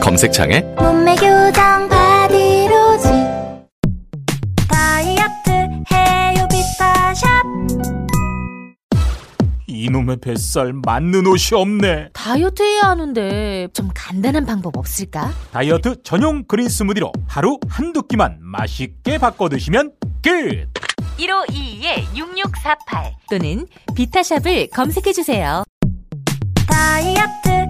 검색창에 몸매 교정 바디로직 다이어트 해요 비타샵 이놈의 뱃살 맞는 옷이 없네. 다이어트 해야 하는데 좀 간단한 방법 없을까? 다이어트 전용 그린 스무디로 하루 한두 끼만 맛있게 바꿔 드시면 끝. 1522-6648 또는 비타샵을 검색해 주세요. 다이어트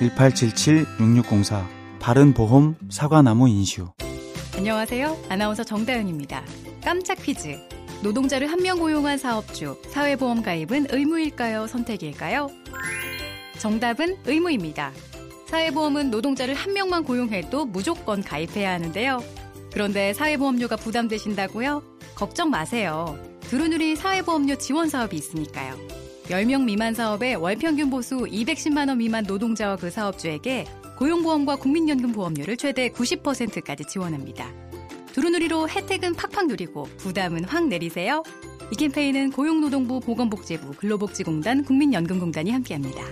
1877-6604 바른보험 사과나무 인슈 안녕하세요. 아나운서 정다은입니다. 깜짝 퀴즈. 노동자를 한 명 고용한 사업주, 사회보험 가입은 의무일까요? 선택일까요? 정답은 의무입니다. 사회보험은 노동자를 한 명만 고용해도 무조건 가입해야 하는데요. 그런데 사회보험료가 부담되신다고요? 걱정 마세요. 두루누리 사회보험료 지원 사업이 있으니까요. 10명 미만 사업에 월평균 보수 210만 원 미만 노동자와 그 사업주에게 고용보험과 국민연금 보험료를 최대 90%까지 지원합니다. 두루누리로 혜택은 팍팍 누리고 부담은 확 내리세요. 이 캠페인은 고용노동부 보건복지부 근로복지공단 국민연금공단이 함께합니다.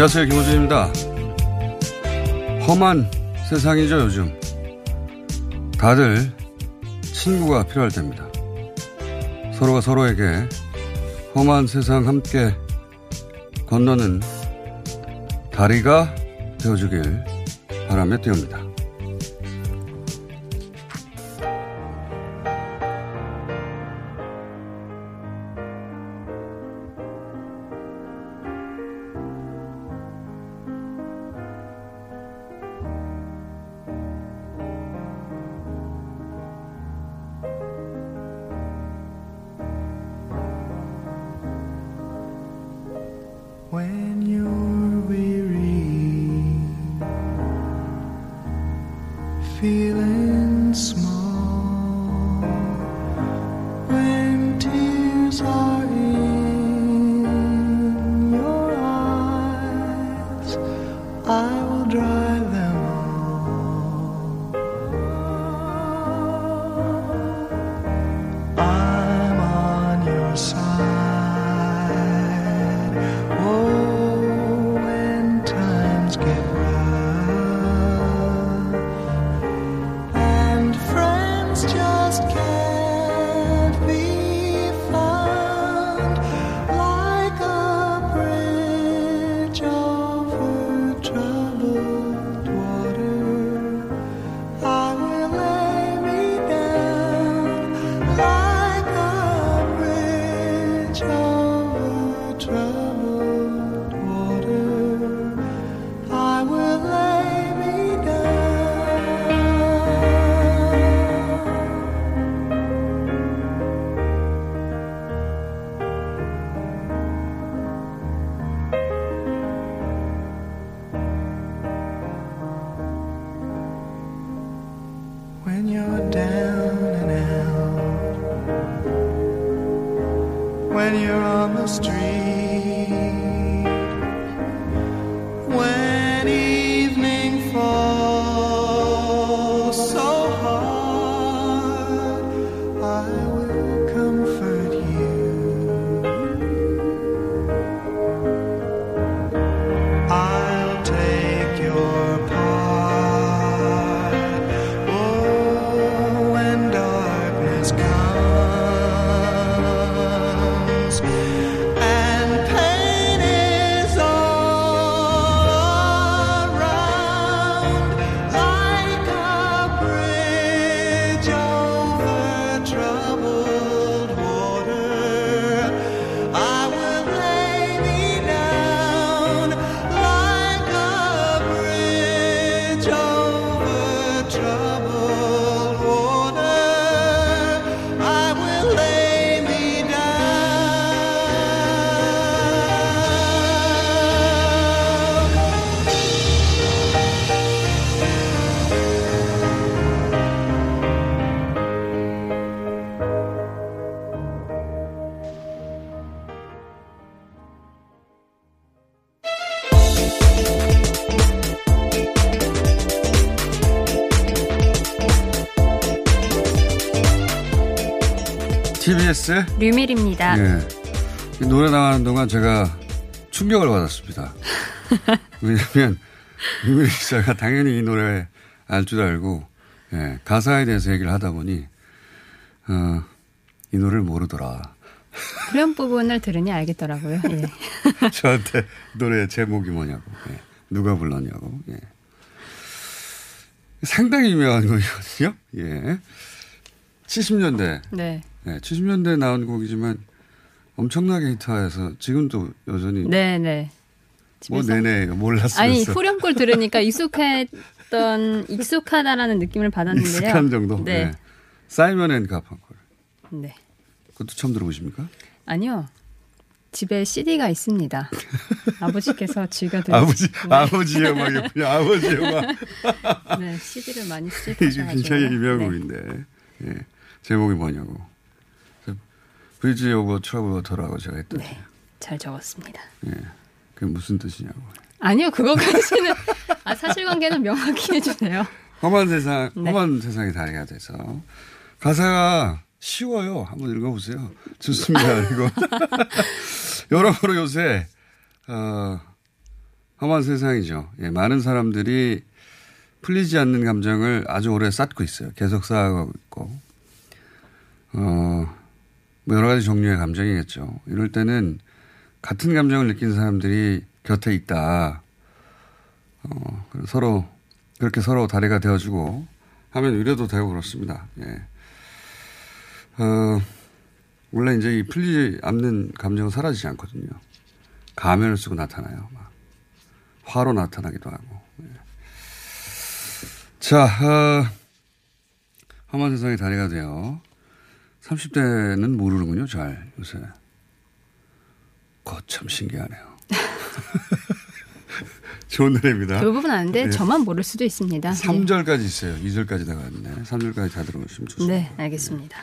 안녕하세요. 김호준입니다. 험한 세상이죠, 요즘. 다들 친구가 필요할 때입니다. 서로가 서로에게 험한 세상 함께 건너는 다리가 되어주길 바라며 띄웁니다. TBS의 류밀입니다. 예. 이 노래 나가는 동안 제가 충격을 받았습니다. 왜냐면 유민 기자가 당연히 이 노래 알 줄 알고 예, 가사에 대해서 얘기를 하다 보니 어, 이 노래를 모르더라. 그런 부분을 들으니 알겠더라고요. 예. 저한테 노래 제목이 뭐냐고 예. 누가 불렀냐고 예. 상당히 유명한 곡이거든요. 예. 70년대 네. 네, 70년대에 나온 곡이지만 엄청나게 히트해서 지금도 여전히 네, 네. 뭐 내내 몰랐으면서 아니 후렴구를 들으니까 익숙했던 익숙하다라는 느낌을 받았는데요. 익숙한 정도. 네. 네. 사이먼 앤 가펑클. 네. 그것도 처음 들어보십니까? 아니요. 집에 CD가 있습니다. 아버지께서 즐겨 들으 아버지 아버지 음악이군요. 아버지 음악. 네, CD를 많이 이게 수입하셔가지고. 굉장히 유명한 네. 곡인데 예. 제목이 뭐냐고. Bridge of Trouble Water라고 제가 했더니 네. 잘 적었습니다. 예. 그게 무슨 뜻이냐고. 아니요, 그거까지는 아, 사실관계는 명확히 해주세요. 험한 세상, 네. 험한 세상이 다리가 돼서 가사가 쉬워요. 한번 읽어보세요. 좋습니다. 이거 여러모로 요새 어, 험한 세상이죠. 예, 많은 사람들이 풀리지 않는 감정을 아주 오래 쌓고 있어요. 계속 쌓아가고 있고, 어, 뭐 여러 가지 종류의 감정이겠죠. 이럴 때는 같은 감정을 느끼는 사람들이 곁에 있다. 어, 서로 그렇게 서로 다리가 되어주고 하면 위로도 되고 그렇습니다. 예. 어, 원래 이제 이 풀리지 않는 감정은 사라지지 않거든요. 가면을 쓰고 나타나요. 막. 화로 나타나기도 하고. 예. 자, 어, 험한 세상의 다리가 되어 30대는 모르는군요, 잘, 요새. 그거 참 신기하네요. 좋은 노래입니다. 그 부분 아는데 네. 저만 모를 수도 있습니다. 네. 3절까지 있어요. 2절까지 나갔네. 3절까지 다 들어오시면 좋습니다. 네, 알겠습니다.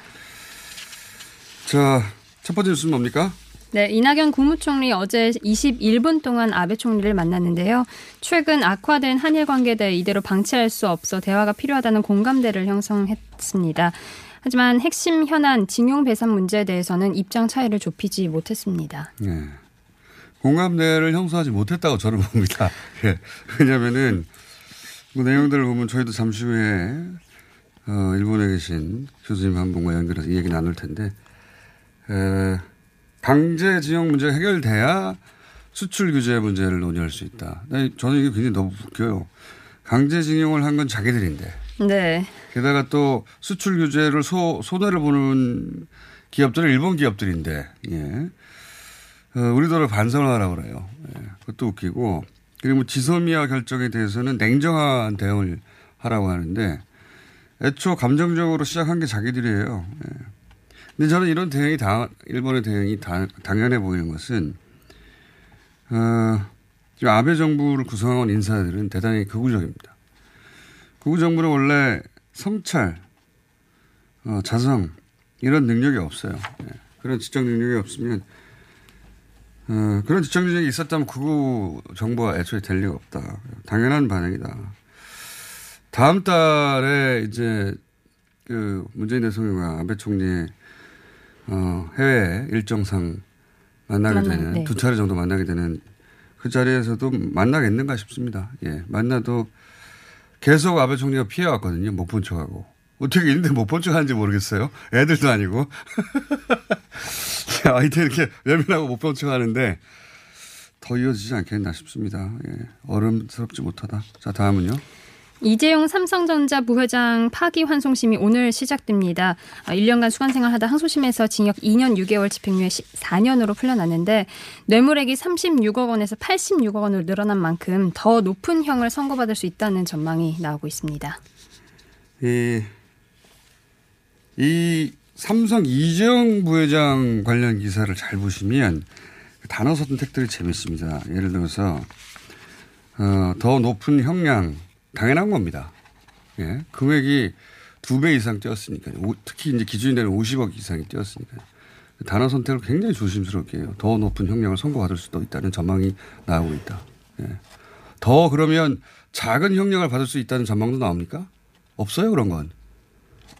자, 첫 번째 뉴스는 뭡니까? 네, 이낙연 국무총리 어제 21분 동안 아베 총리를 만났는데요. 최근 악화된 한일 관계에 대해 이대로 방치할 수 없어 대화가 필요하다는 공감대를 형성했습니다. 하지만 핵심 현안 징용 배상 문제에 대해서는 입장 차이를 좁히지 못했습니다. 네. 공감대를 형성하지 못했다고 저는 봅니다. 예. 왜냐면은, 그 내용들을 보면 저희도 잠시 후에, 어, 일본에 계신 교수님 한 분과 연결해서 이 얘기 나눌 텐데, 에, 강제 징용 문제가 해결돼야 수출 규제 문제를 논의할 수 있다. 네, 저는 이게 굉장히 너무 웃겨요. 강제 징용을 한 건 자기들인데, 네. 게다가 또 수출 규제를 소, 손해를 보는 기업들은 일본 기업들인데, 예. 어, 우리들을 반성을 하라고 그래요. 예. 그것도 웃기고. 그리고 지소미아 결정에 대해서는 냉정한 대응을 하라고 하는데, 애초 감정적으로 시작한 게 자기들이에요. 예. 근데 저는 이런 대응이 다, 일본의 대응이 다, 당연해 보이는 것은, 어, 지금 아베 정부를 구성한 인사들은 대단히 극우적입니다. 극우 정부는 원래 성찰, 어, 자성 이런 능력이 없어요. 예. 그런 지적 능력이 없으면 어, 그런 지적 능력이 있었다면 구구 정부가 애초에 될 리가 없다. 당연한 반응이다. 다음 달에 이제 그 문재인 대통령과 아베 총리의 어, 해외 일정상 만나게 만나- 되는 네. 두 차례 정도 만나게 되는 그 자리에서도 만나겠는가 싶습니다. 예, 만나도 계속 아베 총리가 피해왔거든요. 못 본 척하고. 어떻게 있는데 못 본 척 하는지 모르겠어요. 애들도 아니고. 아이들 이렇게 외면하고 못 본 척 하는데 더 이어지지 않겠나 싶습니다. 예, 어른스럽지 못하다. 자, 다음은요. 이재용 삼성전자 부회장 파기 환송심이 오늘 시작됩니다. 아, 1년간 수감 생활하다 항소심에서 징역 2년 6개월 집행유예 14년으로 풀려났는데 뇌물액이 36억 원에서 86억 원으로 늘어난 만큼 더 높은 형을 선고받을 수 있다는 전망이 나오고 있습니다. 이, 이 삼성 이재용 부회장 관련 기사를 잘 보시면 그 단어 선택들이 재밌습니다. 예를 들어서, 어, 더 높은 형량, 당연한 겁니다. 예. 금액이 두 배 이상 뛰었으니까요. 오- 특히 이제 기준이 되는 50억 이상이 뛰었으니까요. 단어 선택을 굉장히 조심스럽게 해요. 더 높은 형량을 선고받을 수도 있다는 전망이 나오고 있다. 예. 더 그러면 작은 형량을 받을 수 있다는 전망도 나옵니까? 없어요, 그런 건.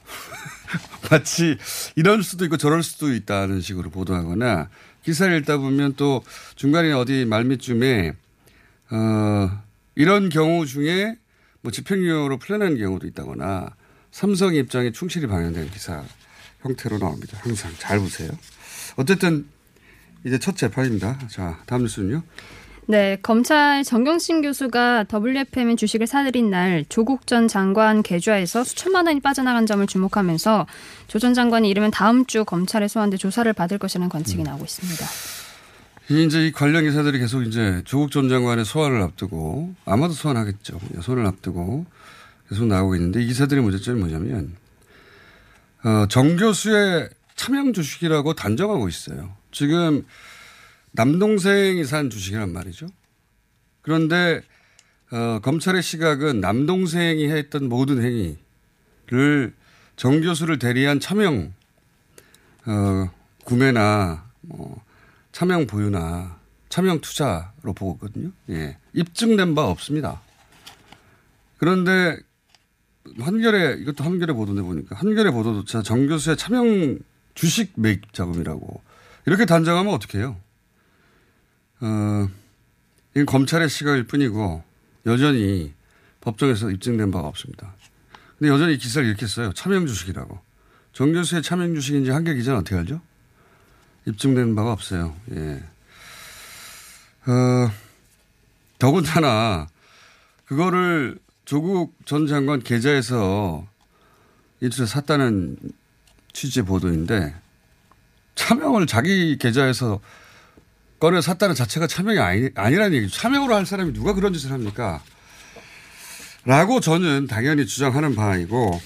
마치 이럴 수도 있고 저럴 수도 있다는 식으로 보도하거나 기사를 읽다 보면 또 중간에 어디 말미쯤에 어, 이런 경우 중에 뭐 집행유예로 풀려나는 경우도 있다거나 삼성 입장에 충실히 반영된 기사 형태로 나옵니다. 항상 잘 보세요. 어쨌든 이제 첫 재판입니다. 자, 다음 뉴스는요. 네, 검찰 정경심 교수가 WFM 주식을 사들인 날 조국 전 장관 계좌에서 수천만 원이 빠져나간 점을 주목하면서 조 전 장관이 이르면 다음 주 검찰에 소환돼 조사를 받을 것이라는 관측이 나오고 있습니다. 이 이제 이 관련 기사들이 계속 이제 조국 전 장관의 소환을 앞두고 아마도 소환하겠죠. 소환을 앞두고 계속 나오고 있는데 이 기사들의 문제점이 뭐냐면 어, 정 교수의 차명 주식이라고 단정하고 있어요. 지금 남동생이 산 주식이란 말이죠. 그런데 어, 검찰의 시각은 남동생이 했던 모든 행위를 정 교수를 대리한 차명 어, 구매나 뭐 차명 보유나 차명 투자로 보거든요. 예. 입증된 바 없습니다. 그런데 한겨레 이것도 한겨레 보도인데 보니까 한겨레 보도조차 정 교수의 차명 주식 매입 자금이라고 이렇게 단정하면 어떻게 해요? 어, 이건 검찰의 시각일 뿐이고 여전히 법정에서 입증된 바가 없습니다. 근데 여전히 이 기사를 써요. 차명 주식이라고. 정 교수의 차명 주식인지 한겨 기자는 어떻게 알죠? 입증된 바가 없어요. 예. 어, 더군다나 그거를 조국 전 장관 계좌에서 인출해 샀다는 취지의 보도인데 차명을 자기 계좌에서 꺼내 샀다는 자체가 차명이 아니, 아니라는 얘기죠. 차명으로 할 사람이 누가 그런 짓을 합니까? 라고 저는 당연히 주장하는 바이고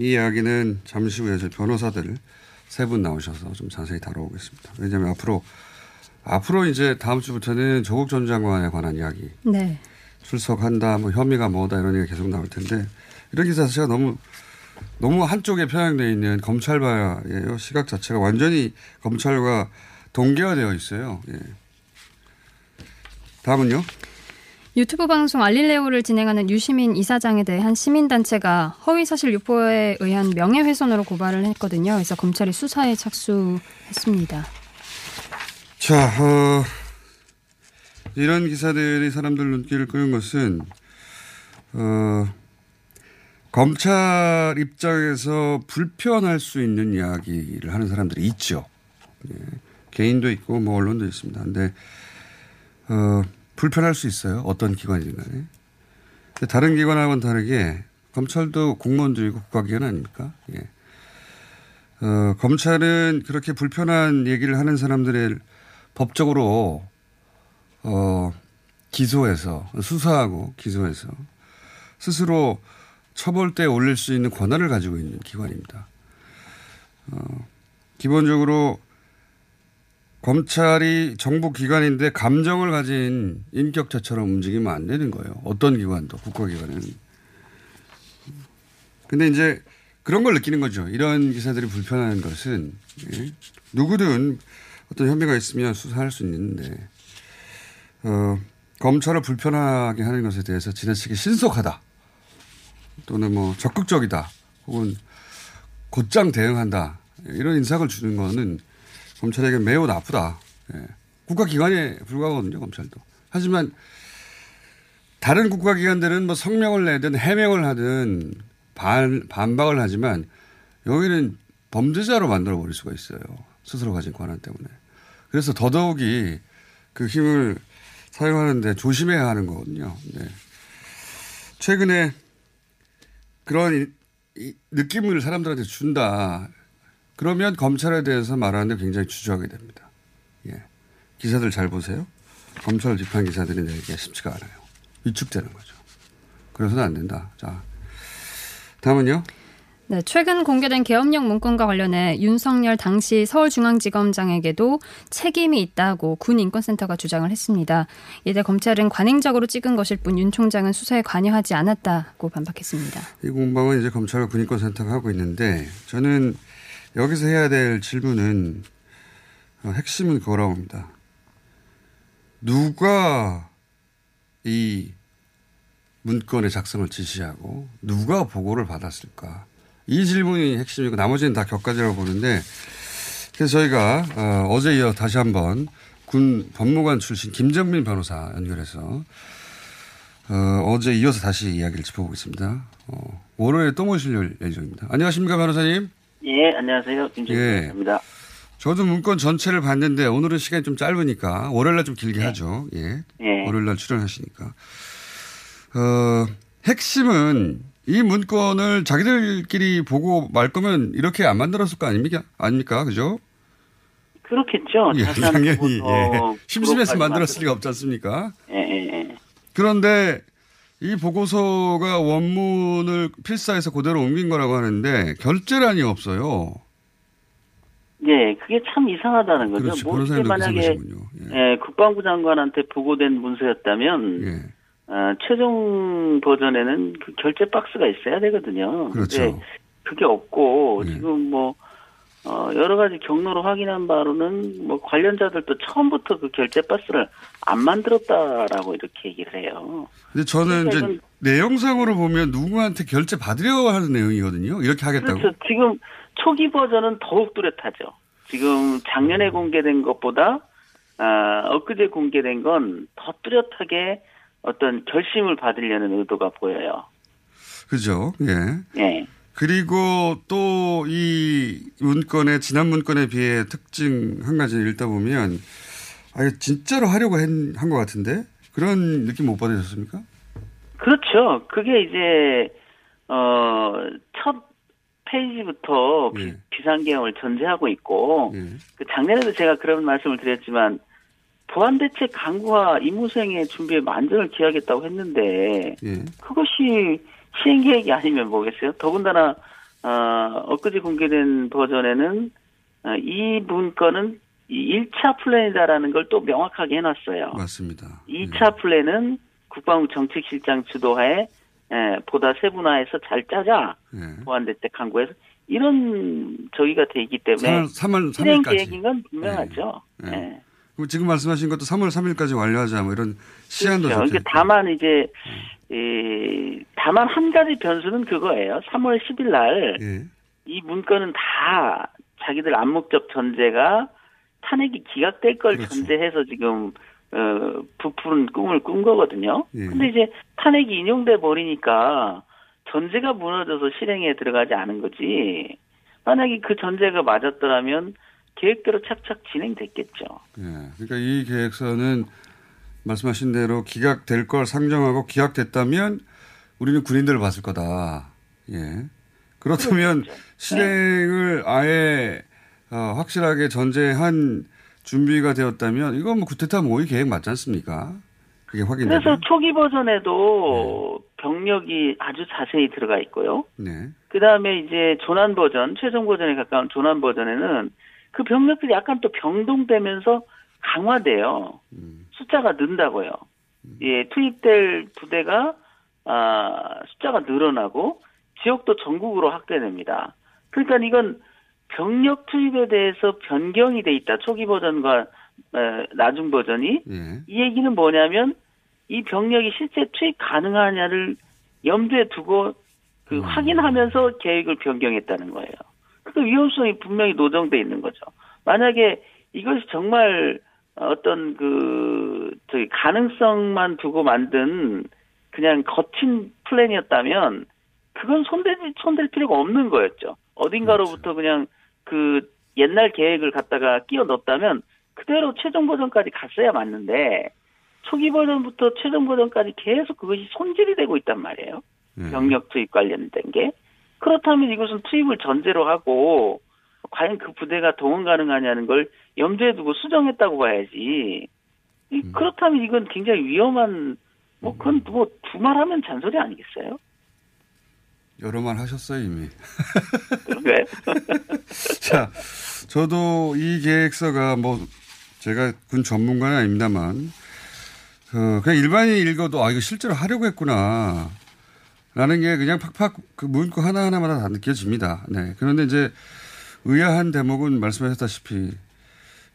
이 이야기는 잠시 후에 저 변호사들 세 분 나오셔서 좀 자세히 다뤄보겠습니다. 왜냐하면 앞으로 앞으로 이제 다음 주부터는 조국 전 장관에 관한 이야기 네. 출석한다, 뭐 혐의가 뭐다 이런 얘기가 계속 나올 텐데 이런 기사 자체가 너무 너무 한쪽에 편향되어 있는 검찰과의 시각 자체가 완전히 검찰과 동계화되어 있어요. 예. 다음은요. 유튜브 방송 알릴레오를 진행하는 유시민 이사장에 대한 시민단체가 허위사실 유포에 의한 명예훼손으로 고발을 했거든요. 그래서 검찰이 수사에 착수했습니다. 자, 어, 이런 기사들이 사람들 눈길을 끄는 것은, 어, 검찰 입장에서 불편할 수 있는 이야기를 하는 사람들이 있죠. 예. 개인도 있고, 뭐, 언론도 있습니다. 근데, 어, 불편할 수 있어요. 어떤 기관이든 간에. 다른 기관하고는 다르게, 검찰도 공무원들이고 국가기관 아닙니까? 예. 어, 검찰은 그렇게 불편한 얘기를 하는 사람들의 법적으로 어, 기소해서 수사하고 기소해서 스스로 처벌대에 올릴 수 있는 권한을 가지고 있는 기관입니다. 어, 기본적으로 검찰이 정부 기관인데 감정을 가진 인격자처럼 움직이면 안 되는 거예요. 어떤 기관도 국가기관은. 근데 이제 그런 걸 느끼는 거죠. 이런 기사들이 불편한 것은 예. 누구든 어떤 혐의가 있으면 수사할 수 있는데 어, 검찰을 불편하게 하는 것에 대해서 지나치게 신속하다 또는 뭐 적극적이다 혹은 곧장 대응한다 이런 인상을 주는 거는 검찰에게 매우 나쁘다. 예. 국가기관에 불과하거든요 검찰도. 하지만 다른 국가기관들은 뭐 성명을 내든 해명을 하든 반, 반박을 하지만 여기는 범죄자로 만들어 버릴 수가 있어요. 스스로 가진 권한 때문에. 그래서 더더욱이 그 힘을 사용하는데 조심해야 하는 거거든요. 네. 최근에 그런 이, 이 느낌을 사람들한테 준다. 그러면 검찰에 대해서 말하는데 굉장히 주저하게 됩니다. 예. 기사들 잘 보세요. 검찰을 비판 기사들이 내기가 쉽지가 않아요. 위축되는 거죠. 그래서는 안 된다. 자, 다음은요. 네, 최근 공개된 계엄령 문건과 관련해 윤석열 당시 서울중앙지검장에게도 책임이 있다고 군인권센터가 주장을 했습니다. 이에 검찰은 관행적으로 찍은 것일 뿐 윤 총장은 수사에 관여하지 않았다고 반박했습니다. 이 공방은 이제 검찰과 군인권센터가 하고 있는데 저는 여기서 해야 될 질문은 어, 핵심은 그거라고 봅니다. 누가 이 문건의 작성을 지시하고 누가 보고를 받았을까? 이 질문이 핵심이고 나머지는 다 격가지라고 보는데 그래서 저희가 어, 제 이어 다시 한번 군 법무관 출신 김정민 변호사 연결해서 어, 제 이어서 다시 이야기를 짚어보겠습니다. 어, 월요일에 또 모실 예정입니다. 안녕하십니까 변호사님? 예, 안녕하세요. 김정민입니다. 예. 저도 문건 전체를 봤는데 오늘은 시간이 좀 짧으니까 월요일날 좀 길게 하죠. 예. 예. 월요일날 출연하시니까. 어, 핵심은 이 문건을 자기들끼리 보고 말 거면 이렇게 안 만들었을 거 아닙니까? 아닙니까? 그죠? 그렇겠죠. 예, 당연히, 예. 심심해서 만들었을 리가 없지 않습니까? 예, 예, 예. 그런데 이 보고서가 원문을 필사해서 그대로 옮긴 거라고 하는데 결재란이 없어요. 예, 그게 참 이상하다는 거죠. 그렇죠. 뭐 이게 만약에 그러시군요. 예, 국방부 장관한테 보고된 문서였다면 예. 어, 최종 버전에는 그 결제 박스가 있어야 되거든요. 그렇죠. 근데 그게 없고 지금 뭐 어, 여러 가지 경로로 확인한 바로는 뭐 관련자들도 처음부터 그 결제 박스를 안 만들었다라고 이렇게 얘기를 해요. 근데 저는 이제 이건- 내용상으로 보면 누구한테 결제 받으려고 하는 내용이거든요. 이렇게 하겠다고. 그렇죠. 지금 초기 버전은 더욱 뚜렷하죠. 지금 작년에 공개된 것보다 아, 엊그제 공개된 건 더 뚜렷하게 어떤 결심을 받으려는 의도가 보여요. 그죠? 예. 예. 그리고 또 이 문건의 지난 문건에 비해 특징 한 가지 읽다 보면 아 이거 진짜로 하려고 한 것 같은데 그런 느낌 못 받으셨습니까? 그렇죠. 그게 이제 어 첫 페이지부터 비, 비상계엄을 전제하고 있고 그 작년에도 제가 그런 말씀을 드렸지만 보안 대책 강구와 임무수행의 준비에 만전을 기하겠다고 했는데 예. 그것이 시행 계획이 아니면 뭐겠어요? 더군다나 어, 엊그제 공개된 버전에는 어, 이 문건은 이 1차 플랜이다라는 걸 또 명확하게 해놨어요. 맞습니다. 2차 플랜은 국방부 정책실장 주도하에 에, 보다 세분화해서 잘 짜자 예. 보안대 책 강구해서 이런 저기가 돼 있기 때문에 3월, 3월 실행 3일까지. 계획인 건 분명하죠. 예. 예. 그리고 지금 말씀하신 것도 3월 3일까지 완료하자 뭐 이런 시한도 그렇죠. 그러니까 다만 이제 이, 다만 한 가지 변수는 그거예요. 3월 10일 날이 예. 문건은 다 자기들 암묵적 전제가 탄핵이 기각될 걸 그렇죠. 전제해서 지금 어, 부푸른 꿈을 꾼 거거든요. 예. 근데 이제 탄핵이 인용돼 버리니까 전제가 무너져서 실행에 들어가지 않은 거지. 만약에 그 전제가 맞았더라면 계획대로 착착 진행됐겠죠. 예. 그러니까 이 계획서는 말씀하신 대로 기각될 걸 상정하고 기각됐다면 우리는 군인들을 봤을 거다. 예. 그렇다면 그렇죠. 실행을 아예 어, 확실하게 전제한 준비가 되었다면 이건 뭐 구테타 모의 계획 맞지 않습니까? 그게 확인되면. 그래서 초기 버전에도 병력이 아주 자세히 들어가 있고요. 네. 그 다음에 이제 조난 버전, 최종 버전에 가까운 조난 버전에는 그 병력들이 약간 또 병동되면서 강화돼요. 숫자가 는다고요. 예, 투입될 부대가, 아, 숫자가 늘어나고 지역도 전국으로 확대됩니다. 그러니까 이건 병력 투입에 대해서 변경이 돼 있다. 초기 버전과 어, 나중 버전이 예. 이 얘기는 뭐냐면 이 병력이 실제 투입 가능하냐를 염두에 두고 그 확인하면서 계획을 변경했다는 거예요. 그 위험성이 분명히 노정돼 있는 거죠. 만약에 이것이 정말 어떤 그 저기 가능성만 두고 만든 그냥 거친 플랜이었다면 그건 손대지 손댈 필요가 없는 거였죠. 어딘가로부터 그냥 그 옛날 계획을 갖다가 끼워 넣었다면 그대로 최종 버전까지 갔어야 맞는데 초기 버전부터 최종 버전까지 계속 그것이 손질이 되고 있단 말이에요. 예. 병력 투입 관련된 게 그렇다면 이것은 투입을 전제로 하고 과연 그 부대가 동원 가능하냐는 걸 염두에 두고 수정했다고 봐야지. 이- 그렇다면 이건 굉장히 위험한 뭐 그건 뭐 두말 하면 잔소리 아니겠어요? 여러 말 하셨어요, 이미. 그런가요? 자, 저도 이 계획서가 뭐 제가 군 전문가는 아닙니다만 그 그냥 일반인이 읽어도 아 이거 실제로 하려고 했구나. 라는 게 그냥 팍팍 그 문구 하나하나마다 다 느껴집니다. 네. 그런데 이제 의아한 대목은 말씀하셨다시피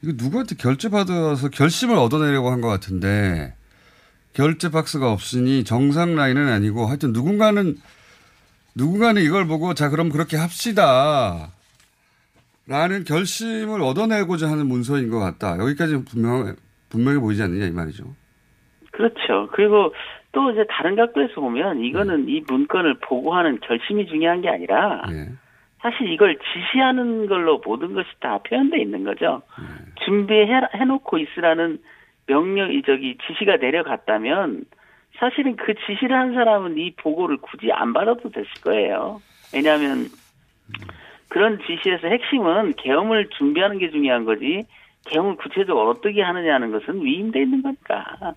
이거 누구한테 결제 받아서 결심을 얻어내려고 한 것 같은데 결제 박스가 없으니 정상 라인은 아니고 하여튼 누군가는 누군가는 이걸 보고 자 그럼 그렇게 합시다. 라는 결심을 얻어내고자 하는 문서인 것 같다. 여기까지 분명, 분명해 보이지 않느냐 이 말이죠. 그렇죠. 그리고 또 이제 다른 각도에서 보면 이거는 이 문건을 보고하는 결심이 중요한 게 아니라 사실 이걸 지시하는 걸로 모든 것이 다 표현돼 있는 거죠. 준비해 해놓고 있으라는 명령이 저기 지시가 내려갔다면 사실은 그 지시를 한 사람은 이 보고를 굳이 안 받아도 됐을 거예요. 왜냐하면 그런 지시에서 핵심은 계엄을 준비하는 게 중요한 거지 계엄을 구체적으로 어떻게 하느냐는 것은 위임돼 있는 거니까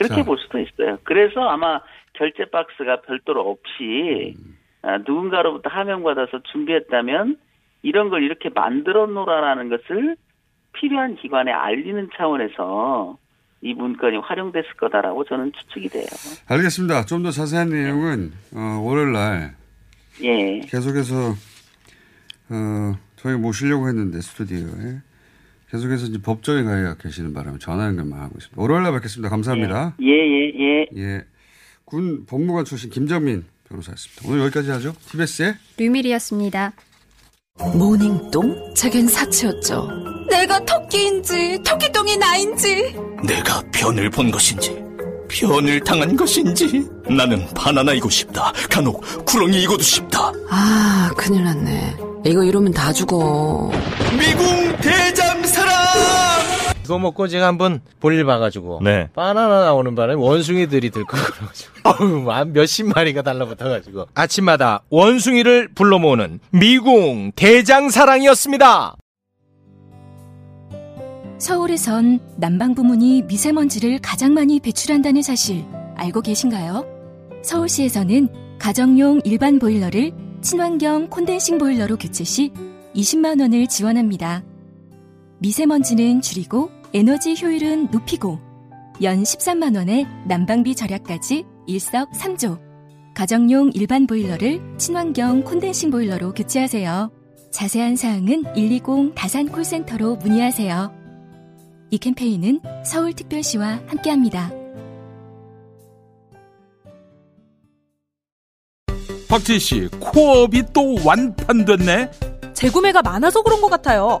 그렇게 자. 볼 수도 있어요. 그래서 아마 결제 박스가 별도로 없이 아, 누군가로부터 하명받아서 준비했다면 이런 걸 이렇게 만들어 놓으라라는 것을 필요한 기관에 알리는 차원에서 이 문건이 활용됐을 거다라고 저는 추측이 돼요. 알겠습니다. 좀 더 자세한 내용은 어, 월요일 날 예. 계속해서 어, 저희 모시려고 했는데 스튜디오에 계속해서 이제 법정에 가 계시는 바람에 전화 연결만 하고 있습니다. 월요일 날 뵙겠습니다. 감사합니다. 예, 예, 예. 예. 군 법무관 출신 김정민 변호사였습니다. 오늘 여기까지 하죠. TBS의 류밀이었습니다. 모닝똥? 제겐 사치였죠. 내가 토끼인지 토끼똥이 나인지 내가 변을 본 것인지 변을 당한 것인지 나는 바나나이고 싶다. 간혹 구렁이이고도 싶다. 아, 큰일 났네. 이거 이러면 다 죽어. 미궁 대장 이거 먹고 제가 한번 볼일 봐가지고 네. 바나나 나오는 바람에 원숭이들이 들고 그래가지고 어우 한 몇십 마리가 달라붙어가지고 아침마다 원숭이를 불러 모으는 미궁 대장사랑이었습니다. 서울에선 난방 부문이 미세먼지를 가장 많이 배출한다는 사실 알고 계신가요? 서울시에서는 가정용 일반 보일러를 친환경 콘덴싱 보일러로 교체 시 20만 원을 지원합니다. 미세먼지는 줄이고 에너지 효율은 높이고 연 13만 원의 난방비 절약까지 일석삼조. 가정용 일반 보일러를 친환경 콘덴싱 보일러로 교체하세요. 자세한 사항은 120 다산 콜센터로 문의하세요. 이 캠페인은 서울특별시와 함께합니다. 박지희 씨, 코업이 또 완판됐네. 재구매가 많아서 그런 것 같아요.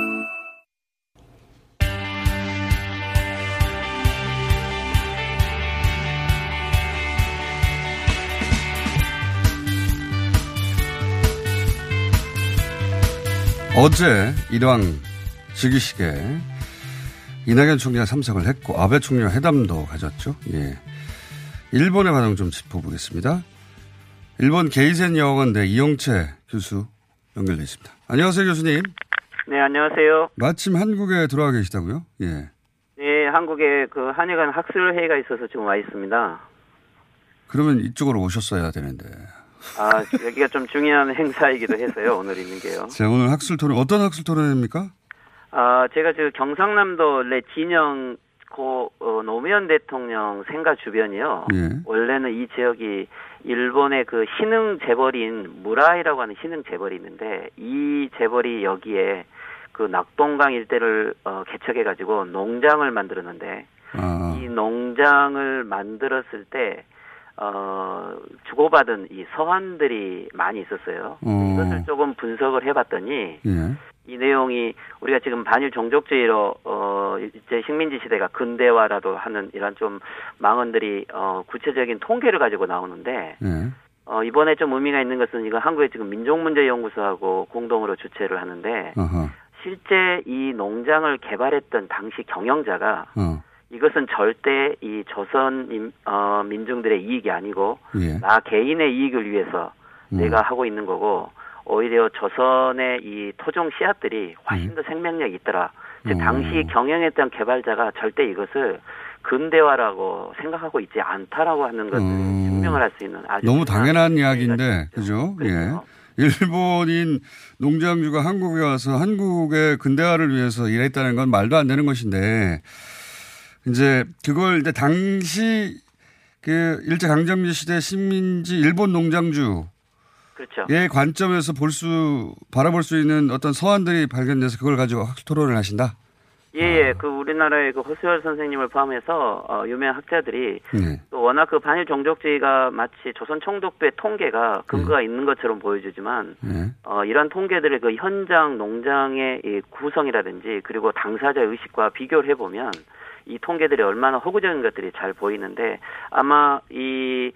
어제 일왕 즉위식에 이낙연 총리가 참석을 했고 아베 총리와 회담도 가졌죠. 예. 일본의 반응 좀 짚어보겠습니다. 일본 게이센 여학원대 이용채 교수 연결돼 있습니다. 안녕하세요 교수님. 네, 안녕하세요. 마침 한국에 들어와 계시다고요? 예. 예, 한국에 그 한일간 학술 회의가 있어서 지금 와 있습니다. 그러면 이쪽으로 오셨어야 되는데. 아, 여기가 좀 중요한 행사이기도 해서요. 오늘 있는 게요. 자, 오늘 학술 토론 어떤 학술 토론입니까? 아, 제가 지금 경상남도 내 진영 고 어, 노무현 대통령 생가 주변이요. 예. 원래는 이 지역이 일본의 그 신흥 재벌인 무라이라고 하는 신흥 재벌이 있는데 이 재벌이 여기에 그 낙동강 일대를 어, 개척해 가지고 농장을 만들었는데 아, 이 농장을 만들었을 때 어, 주고받은 이 서한들이 많이 있었어요. 어. 이것을 조금 분석을 해봤더니 예. 이 내용이 우리가 지금 반일 종족주의로 어 이제 식민지 시대가 근대화라도 하는 이런 좀 망언들이 어 구체적인 통계를 가지고 나오는데 예. 어 이번에 좀 의미가 있는 것은 이거 한국의 지금 민족문제연구소하고 공동으로 주최를 하는데 어허. 실제 이 농장을 개발했던 당시 경영자가 어. 이것은 절대 이 조선 인- 어, 민중들의 이익이 아니고 예. 나 개인의 이익을 위해서 음. 내가 하고 있는 거고 오히려 조선의 이 토종 씨앗들이 음. 훨씬 더 생명력이 있더라. 즉 어. 당시 경영했던 개발자가 절대 이것을 근대화라고 생각하고 있지 않다라고 하는 것을 증명을 할 수 있는 아주 음. 너무 당연한 이야기인데, 그죠? 예. 일본인 농장주가 한국에 와서 한국의 근대화를 위해서 일했다는 건 말도 안 되는 것인데, 이제 그걸 이제 당시 그 일제 강점기 시대 식민지 일본 농장주의 그렇죠. 관점에서 볼 수, 바라볼 수 있는 어떤 서한들이 발견돼서 그걸 가지고 학술 토론을 하신다? 예, 예. 그 우리나라의 그 허수열 선생님을 포함해서 어, 유명 학자들이 네. 또 워낙 그 반일 종족주의가 마치 조선 총독부의 통계가 근거가 네. 있는 것처럼 보여주지만 예. 어, 이러한 통계들의 그 현장 농장의 이 구성이라든지 그리고 당사자 의식과 비교를 해보면 이 통계들이 얼마나 허구적인 것들이 잘 보이는데 아마 이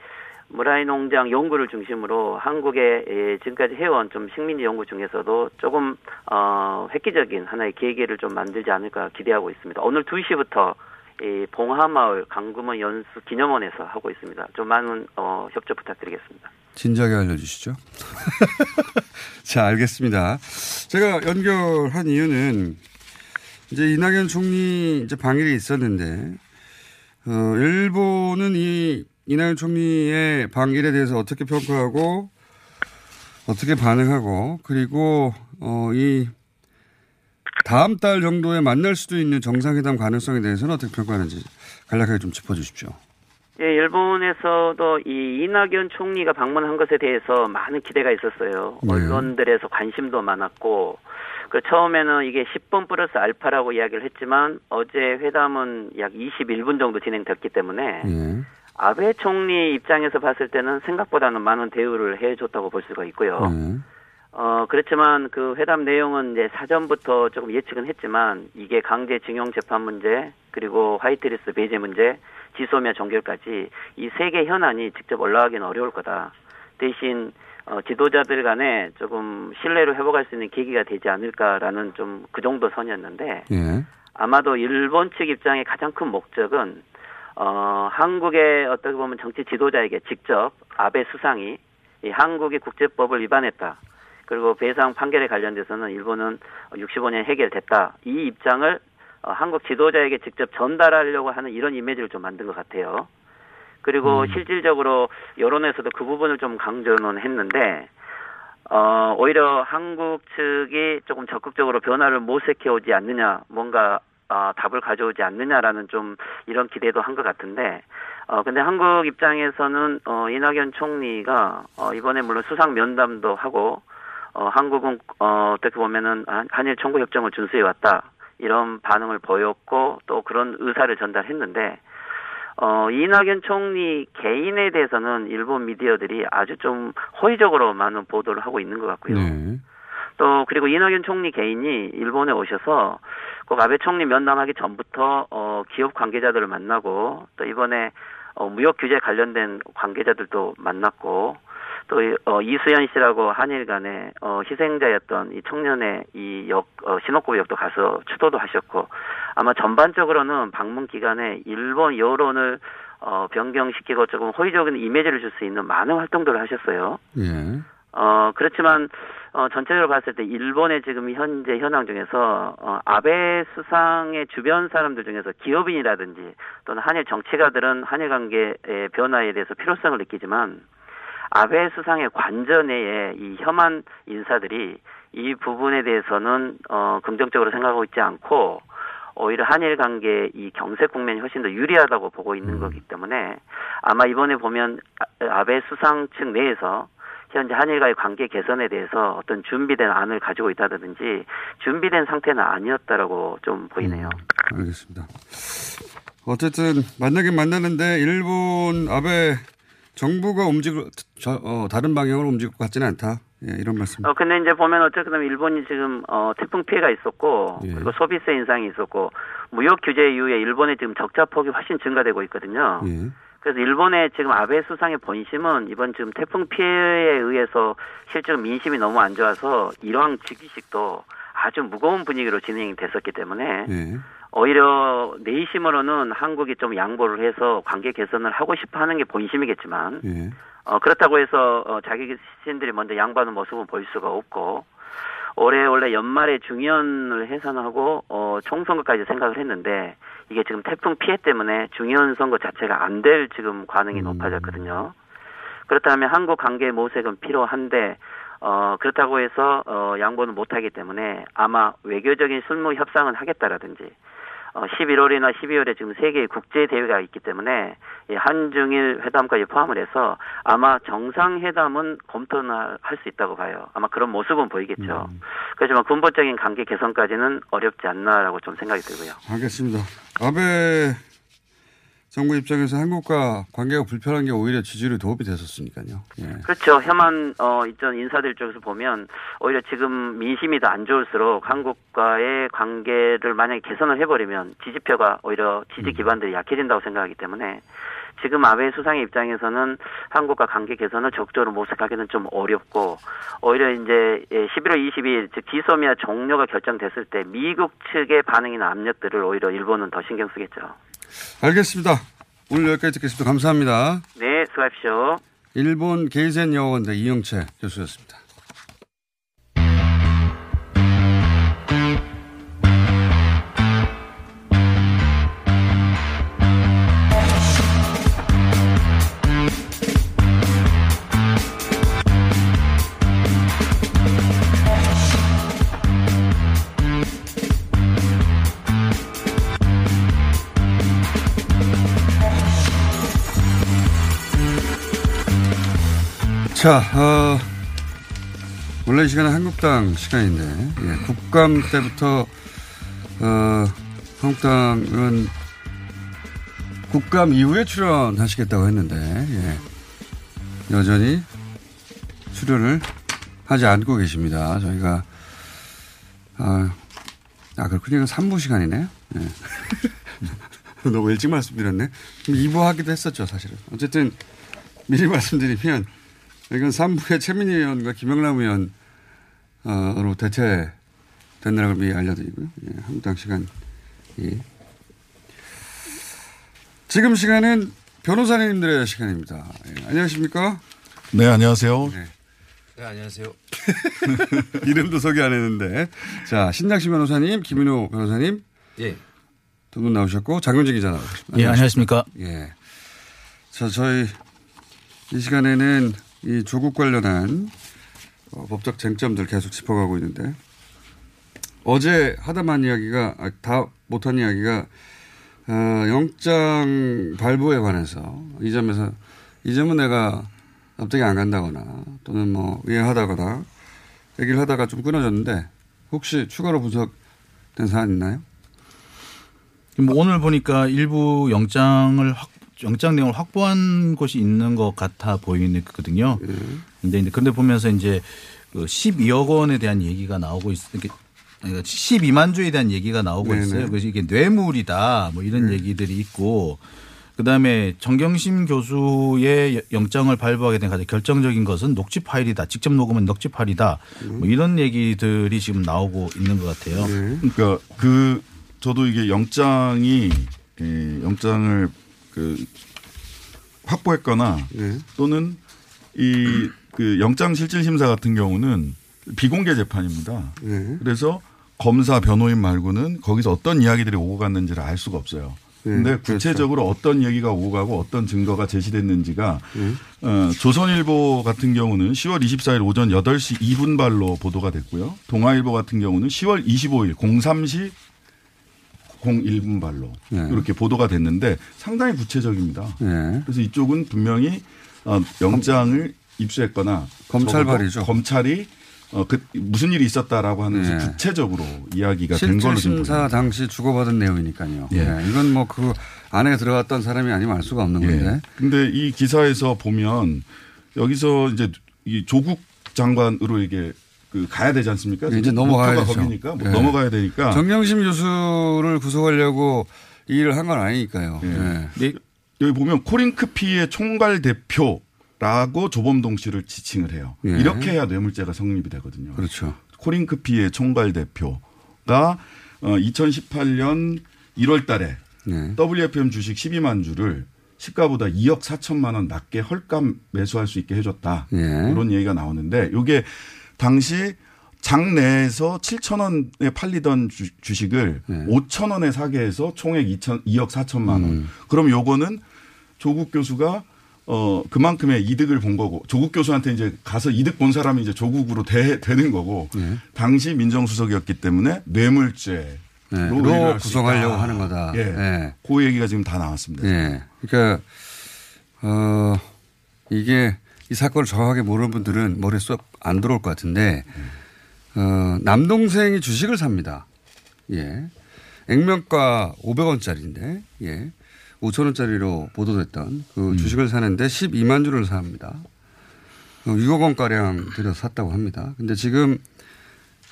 무라이 농장 연구를 중심으로 한국의 예, 지금까지 해온 좀 식민지 연구 중에서도 조금 어, 획기적인 하나의 계기를 좀 만들지 않을까 기대하고 있습니다. 오늘 2시부터 이 봉하마을 강구문 연수 기념원에서 하고 있습니다. 좀 많은 어, 협조 부탁드리겠습니다. 진작에 알려주시죠. 자, 알겠습니다. 제가 연결한 이유는 이제 이낙연 총리 이제 방일이 있었는데, 어, 일본은 이 이낙연 총리의 방일에 대해서 어떻게 평가하고 어떻게 반응하고 그리고 어, 이 다음 달 정도에 만날 수도 있는 정상회담 가능성에 대해서는 어떻게 평가하는지 간략하게 좀 짚어주십시오. 예, 일본에서도 이 이낙연 총리가 방문한 것에 대해서 많은 기대가 있었어요. 네. 언론들에서 관심도 많았고, 그 처음에는 이게 10분 플러스 알파라고 이야기를 했지만 어제 회담은 약 21분 정도 진행됐기 때문에 예. 아베 총리 입장에서 봤을 때는 생각보다는 많은 대우를 해줬다고 볼 수가 있고요. 예. 어, 그렇지만 그 회담 내용은 이제 사전부터 조금 예측은 했지만 이게 강제징용 재판 문제, 그리고 화이트리스트 배제 문제, 지소미아 종결까지 이 세 개 현안이 직접 올라가기는 어려울 거다. 대신 어, 지도자들 간에 조금 신뢰를 회복할 수 있는 계기가 되지 않을까라는 좀 그 정도 선이었는데 예. 아마도 일본 측 입장의 가장 큰 목적은 어, 한국의 어떻게 보면 정치 지도자에게 직접 아베 수상이 이 한국이 국제법을 위반했다. 그리고 배상 판결에 관련돼서는 일본은 65년 해결됐다. 이 입장을 어, 한국 지도자에게 직접 전달하려고 하는 이런 이미지를 좀 만든 것 같아요. 그리고 실질적으로 여론에서도 그 부분을 좀 강조는 했는데 어, 오히려 한국 측이 조금 적극적으로 변화를 모색해 오지 않느냐, 뭔가 어, 답을 가져오지 않느냐라는 좀 이런 기대도 한 것 같은데, 어, 근데 한국 입장에서는 어, 이낙연 총리가 어, 이번에 물론 수상 면담도 하고, 어, 한국은 어, 어떻게 보면은 한- 한일 청구 협정을 준수해 왔다 이런 반응을 보였고 또 그런 의사를 전달했는데 어, 이낙연 총리 개인에 대해서는 일본 미디어들이 아주 좀 호의적으로 많은 보도를 하고 있는 것 같고요. 네. 또 그리고 이낙연 총리 개인이 일본에 오셔서 꼭 아베 총리 면담하기 전부터 어, 기업 관계자들을 만나고 또 이번에 어, 무역 규제 관련된 관계자들도 만났고 또 이- 어, 이수연 씨라고 한일 간에 어, 희생자였던 이 청년의 이역 어, 역도 가서 추도도 하셨고 아마 전반적으로는 방문 기간에 일본 여론을 어, 변경시키고 조금 호의적인 이미지를 줄 수 있는 많은 활동들을 하셨어요. 예. 어, 그렇지만, 어, 전체적으로 봤을 때 일본의 지금 현재 현황 중에서, 어, 아베 수상의 주변 사람들 중에서 기업인이라든지 또는 한일 정치가들은 한일 관계의 변화에 대해서 필요성을 느끼지만, 아베 수상의 관저 내에 이 혐한 인사들이 이 부분에 대해서는, 어, 긍정적으로 생각하고 있지 않고, 오히려 한일 관계 이 경색 국면이 훨씬 더 유리하다고 보고 있는 거기 때문에 아마 이번에 보면 아- 아베 수상 측 내에서 현재 한일과의 관계 개선에 대해서 어떤 준비된 안을 가지고 있다든지 준비된 상태는 아니었다라고 좀 보이네요. 알겠습니다. 어쨌든 만나긴 만나는데 일본 아베 정부가 움직일 저, 어, 다른 방향으로 움직일 것 같지는 않다. 예, 이런 말씀. 어 근데 이제 보면 어쨌든 일본이 지금 어 태풍 피해가 있었고 예. 그리고 소비세 인상이 있었고 무역 규제 이후에 일본의 지금 적자 폭이 훨씬 증가되고 있거든요. 예. 그래서 일본의 지금 아베 수상의 본심은 이번 지금 태풍 피해에 의해서 실제로 민심이 너무 안 좋아서 일왕 즉위식도 아주 무거운 분위기로 진행이 됐었기 때문에 예. 오히려 내심으로는 한국이 좀 양보를 해서 관계 개선을 하고 싶어 하는 게 본심이겠지만 예. 어, 그렇다고 해서 어, 자기 자신들이 먼저 양보하는 모습은 볼 수가 없고 올해 원래 연말에 중의원을 해산하고 어, 총선거까지 생각을 했는데 이게 지금 태풍 피해 때문에 중의원 선거 자체가 안 될 지금 가능이 높아졌거든요. 그렇다면 한국 관계 모색은 필요한데 어, 그렇다고 해서 어, 양보는 못 하기 때문에 아마 외교적인 실무 협상은 하겠다라든지 어, 11월이나 12월에 지금 세계 국제 대회가 있기 때문에 이 한중일 회담까지 포함을 해서 아마 정상회담은 검토는 할 수 있다고 봐요. 아마 그런 모습은 보이겠죠. 그렇지만 근본적인 관계 개선까지는 어렵지 않나라고 좀 생각이 들고요. 알겠습니다. 아베 정부 입장에서 한국과 관계가 불편한 게 오히려 지지율에 도움이 됐었으니까요. 예. 그렇죠. 혐한 어 있던 인사들 쪽에서 보면 오히려 지금 민심이 더 안 좋을수록 한국과의 관계를 만약에 개선을 해버리면 지지표가 오히려 지지 기반들이 약해진다고 생각하기 때문에 지금 아베 수상의 입장에서는 한국과 관계 개선을 적극적으로 모색하기는 좀 어렵고 오히려 이제 11월 22일 즉 지소미아 종료가 결정됐을 때 미국 측의 반응이나 압력들을 오히려 일본은 더 신경 쓰겠죠. 알겠습니다. 오늘 여기까지 듣겠습니다. 감사합니다. 네, 수고하십시오. 일본 게이센 여원대 이영채 교수였습니다. 자, 어, 원래 이 시간은 한국당 시간인데, 예, 국감 때부터, 어, 한국당은 국감 이후에 출연하시겠다고 했는데, 예, 여전히 출연을 하지 않고 계십니다. 저희가, 아, 아, 그렇군요. 이건 3부 시간이네요. 예. 너무 일찍 말씀드렸네. 2부 하기도 했었죠, 사실은. 어쨌든, 미리 말씀드리면, 이건 3부의 최민희 의원과 김영남 의원으로 대체된다는 걸 미리 알려드리고요. 예, 한국당 시간. 예. 지금 시간은 변호사님들의 시간입니다. 예, 안녕하십니까? 네, 안녕하세요. 네. 네, 안녕하세요. 이름도 소개 안 했는데. 자, 신장식 변호사님, 김인호 변호사님. 예. 두 분 나오셨고, 장윤진 기자 나오셨습니다. 예, 안녕하십니까. 예. 자, 저희 이 시간에는 이 조국 관련한 어, 법적 쟁점들 계속 짚어가고 있는데 어제 하다만 이야기가 아, 다 못한 이야기가 어, 영장 발부에 관해서 이 점에서 이 점은 내가 납득이 안 간다거나 또는 뭐 이해하다거나 얘기를 하다가 좀 끊어졌는데 혹시 추가로 분석된 사안 있나요? 뭐 오늘 보니까 일부 영장을 확, 영장 내용을 확보한 곳이 있는 것 같아 보이거든요. 근데 이제 근데 보면서 이제 그 12억 원에 대한 얘기가 나오고 있, 이렇게 그러니까 12만 주에 대한 얘기가 나오고 네네. 있어요. 그래서 이게 뇌물이다 뭐 이런 얘기들이 있고 그다음에 정경심 교수의 영장을 발부하게 된 가장 결정적인 것은 녹취 파일이다. 직접 녹음은 녹취 파일이다. 뭐 이런 얘기들이 지금 나오고 있는 것 같아요. 그러니까 그 저도 이게 영장이 예, 영장을 그 확보했거나 또는 이 그 영장 실질 심사 같은 경우는 비공개 재판입니다. 그래서 검사 변호인 말고는 거기서 어떤 이야기들이 오고 갔는지를 알 수가 없어요. 근데 구체적으로 어떤 얘기가 오고 가고 어떤 증거가 제시됐는지가 어, 조선일보 같은 경우는 10월 24일 오전 8시 2분 발로 보도가 됐고요. 동아일보 같은 경우는 10월 25일 03시 01분 발로 네. 이렇게 보도가 됐는데 상당히 구체적입니다. 네. 그래서 이쪽은 분명히 어, 영장을 입수했거나 검찰 발이죠. 적어도 검찰이 어, 그 무슨 일이 있었다라고 하는 것이 네. 구체적으로 이야기가 된 걸로 지금 실질심사 당시 주고받은 내용이니까요. 예. 예. 이건 뭐 그 안에 들어갔던 사람이 아니면 알 수가 없는 건데. 예. 근데 이 기사에서 보면 여기서 이제 이 조국 장관으로 이게 그 가야 되지 않습니까? 이제 넘어가야죠. 거기니까 뭐 예. 넘어가야 되니까 정경심 교수를 구속하려고 이 일을 한 건 아니니까요. 예. 네, 여기 보면 코링크피의 총괄 대표라고 조범동 씨를 지칭을 해요. 예. 이렇게 해야 뇌물죄가 성립이 되거든요. 그렇죠. 코링크피의 총괄 대표가 어, 2018년 1월 달에 네. WFM 주식 12만 주를 시가보다 2억 4천만 원 낮게 헐값 매수할 수 있게 해줬다. 예. 이런 얘기가 나오는데 이게 당시 장내에서 7천 원에 팔리던 주, 주식을 네. 5천 원에 사게 해서 총액 2천 2억 4천만 원. 음. 그럼 요거는 조국 교수가 어 그만큼의 이득을 본 거고 조국 교수한테 이제 가서 이득 본 사람이 이제 조국으로 대, 되는 거고 네. 당시 민정수석이었기 때문에 뇌물죄 네. 로 구성하려고 하는 거다. 예. 예. 그 얘기가 지금 다 나왔습니다. 예. 그러니까 어 이게 이 사건을 정확하게 모르는 분들은 쏙안 들어올 것 같은데 어 남동생이 주식을 삽니다. 예. 액면가 500원짜리인데 예. 5천 원짜리로 보도됐던 그 주식을 사는데 12만 주를 삽니다. 어, 6억 원가량 들여서 샀다고 합니다. 근데 지금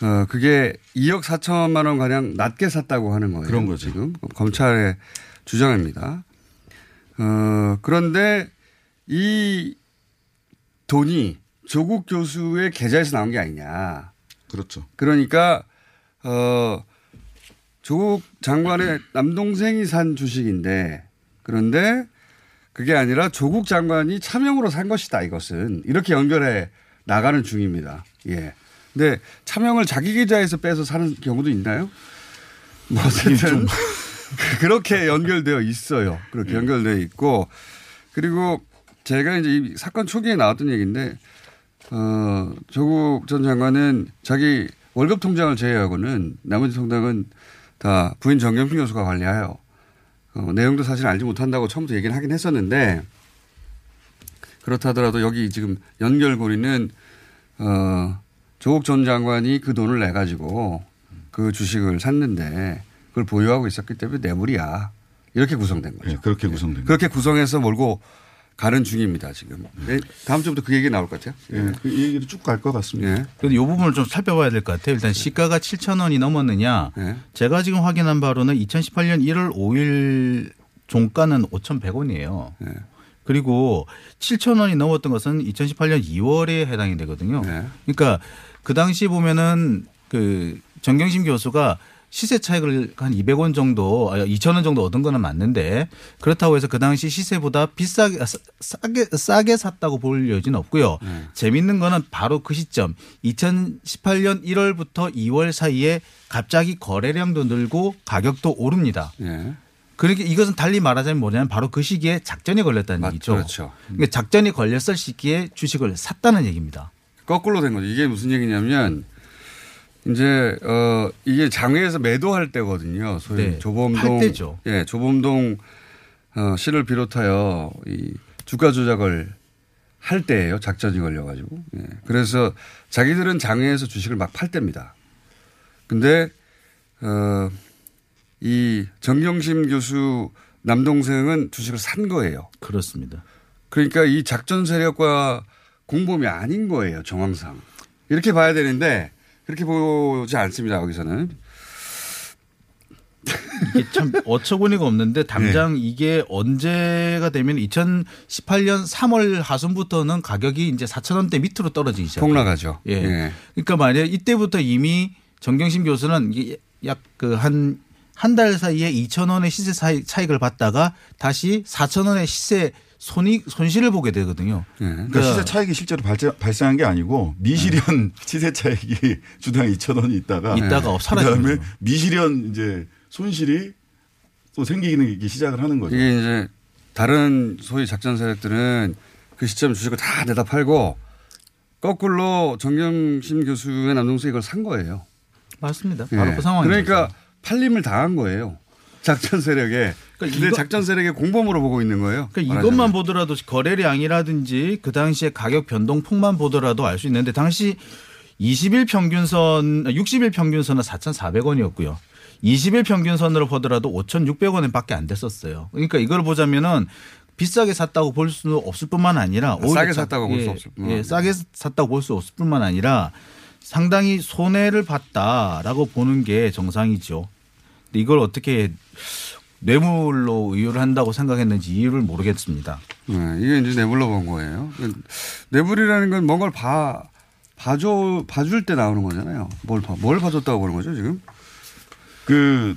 어, 그게 2억 4천만 원 가량 낮게 샀다고 하는 거예요. 그런 거죠. 지금 검찰의 주장입니다. 어, 그런데 이 돈이 조국 교수의 계좌에서 나온 게 아니냐. 그렇죠. 그러니까 어 조국 장관의 남동생이 산 주식인데 그런데 그게 아니라 조국 장관이 차명으로 산 것이다 이것은 이렇게 연결해 나가는 중입니다. 예. 근데 차명을 자기 계좌에서 빼서 사는 경우도 있나요? 뭐 어쨌든 그렇게 연결되어 있어요. 그렇게 연결되어 있고 그리고 제가 이제 이 사건 초기에 나왔던 얘기인데 어, 조국 전 장관은 자기 월급 통장을 제외하고는 나머지 통장은 다 부인 정경심 교수가 관리하여 어, 내용도 사실 알지 못한다고 처음부터 얘기를 하긴 했었는데 그렇다 하더라도 여기 지금 연결고리는 어, 조국 전 장관이 그 돈을 내 가지고 그 주식을 샀는데 그걸 보유하고 있었기 때문에 뇌물이야. 이렇게 구성된 거죠. 예, 그렇게 구성된 그렇게 구성해서 몰고 가는 중입니다, 지금. 네, 다음 주부터 그 얘기 나올 것 같아요. 예, 그 얘기를 쭉갈 것 같습니다. 예. 근데 이 부분을 좀 살펴봐야 될 것 같아요. 일단 시가가 7천 원이 넘었느냐. 네. 제가 지금 확인한 바로는 2018년 1월 5일 종가는 5,100원이에요. 네. 그리고 7천 원이 넘었던 것은 2018년 2월에 해당이 되거든요. 그러니까 그 당시 보면은 그 정경심 교수가 시세 차익을 한 200원 정도, 2,000원 정도 얻은 거는 맞는데 그렇다고 해서 그 당시 시세보다 비싸게, 아, 싸- 싸게, 싸게 샀다고 볼 여지는 없고요. 재밌는 거는 바로 그 시점 2018년 1월부터 2월 사이에 갑자기 거래량도 늘고 가격도 오릅니다. 예. 그러니까 이것은 달리 말하자면 뭐냐면 바로 그 시기에 작전이 걸렸다는 얘기죠. 그렇죠. 그러니까 작전이 걸렸을 시기에 주식을 샀다는 얘기입니다. 거꾸로 된 거죠. 이게 무슨 얘기냐면 이제 어 이게 장외에서 매도할 때거든요. 소위 네, 조범동. 예, 조범동 어 씨를 비롯하여 이 주가 조작을 할 때예요. 작전이 걸려 가지고. 예. 그래서 자기들은 장외에서 주식을 막 팔 때입니다. 근데 어이 정경심 교수 남동생은 주식을 산 거예요. 그렇습니다. 그러니까 이 작전 세력과 공범이 아닌 거예요, 정황상. 이렇게 봐야 되는데 그렇게 보지 않습니다, 거기서는. 이게 참 어처구니가 없는데 당장 이게 언제가 되면 2018년 3월 하순부터는 가격이 이제 4천 원대 밑으로 떨어지기 시작. 폭락하죠. 예. 예. 그러니까 말이야 이때부터 이미 정경심 교수는 약 그 한 한 달 사이에 2천 원의 시세 차이, 차익을 받다가 다시 4천 원의 시세 손익 손실을 보게 되거든요. 그러니까 시세 차익이 실제로 발생, 발생한 게 아니고 미실현 시세 차익이 주당 2천 원이 있다가 있다가 사라지는 그다음에. 미실현 이제 손실이 또 생기기 시작을 하는 거죠. 이게 이제 다른 소위 작전 세력들은 그 시점 주식을 다 내다 팔고 거꾸로 정경심 교수의 남동생이 이걸 산 거예요. 맞습니다. 바로 예. 그 상황이죠. 그러니까 팔림을 당한 거예요. 작전 세력에. 근데 이거- 작전 세력의 공범으로 보고 있는 거예요. 그러니까 말하자면. 이것만 보더라도 거래량이라든지 그 당시에 가격 변동폭만 보더라도 알 수 있는데 당시 20일 평균선, 60일 평균선은 4,400원이었고요. 20일 평균선으로 보더라도 5,600원에 밖에 안 됐었어요. 그러니까 이걸 보자면은 비싸게 샀다고 볼수 없을 뿐만 아니라 오히려 싸게 자- 샀다고 볼수 예, 없을 뿐만 예. 싸게 샀다고 볼 수 없을 뿐만 아니라 상당히 손해를 봤다라고 보는 게 정상이죠. 근데 이걸 어떻게 뇌물로 의유를 한다고 생각했는지 이유를 모르겠습니다. 네, 이게 이제 내물로 본 거예요. 내물이라는 건 뭔가를 봐, 봐줘, 봐줄 때 나오는 거잖아요. 뭘 봐, 뭘 봐줬다고 보는 거죠, 지금? 그,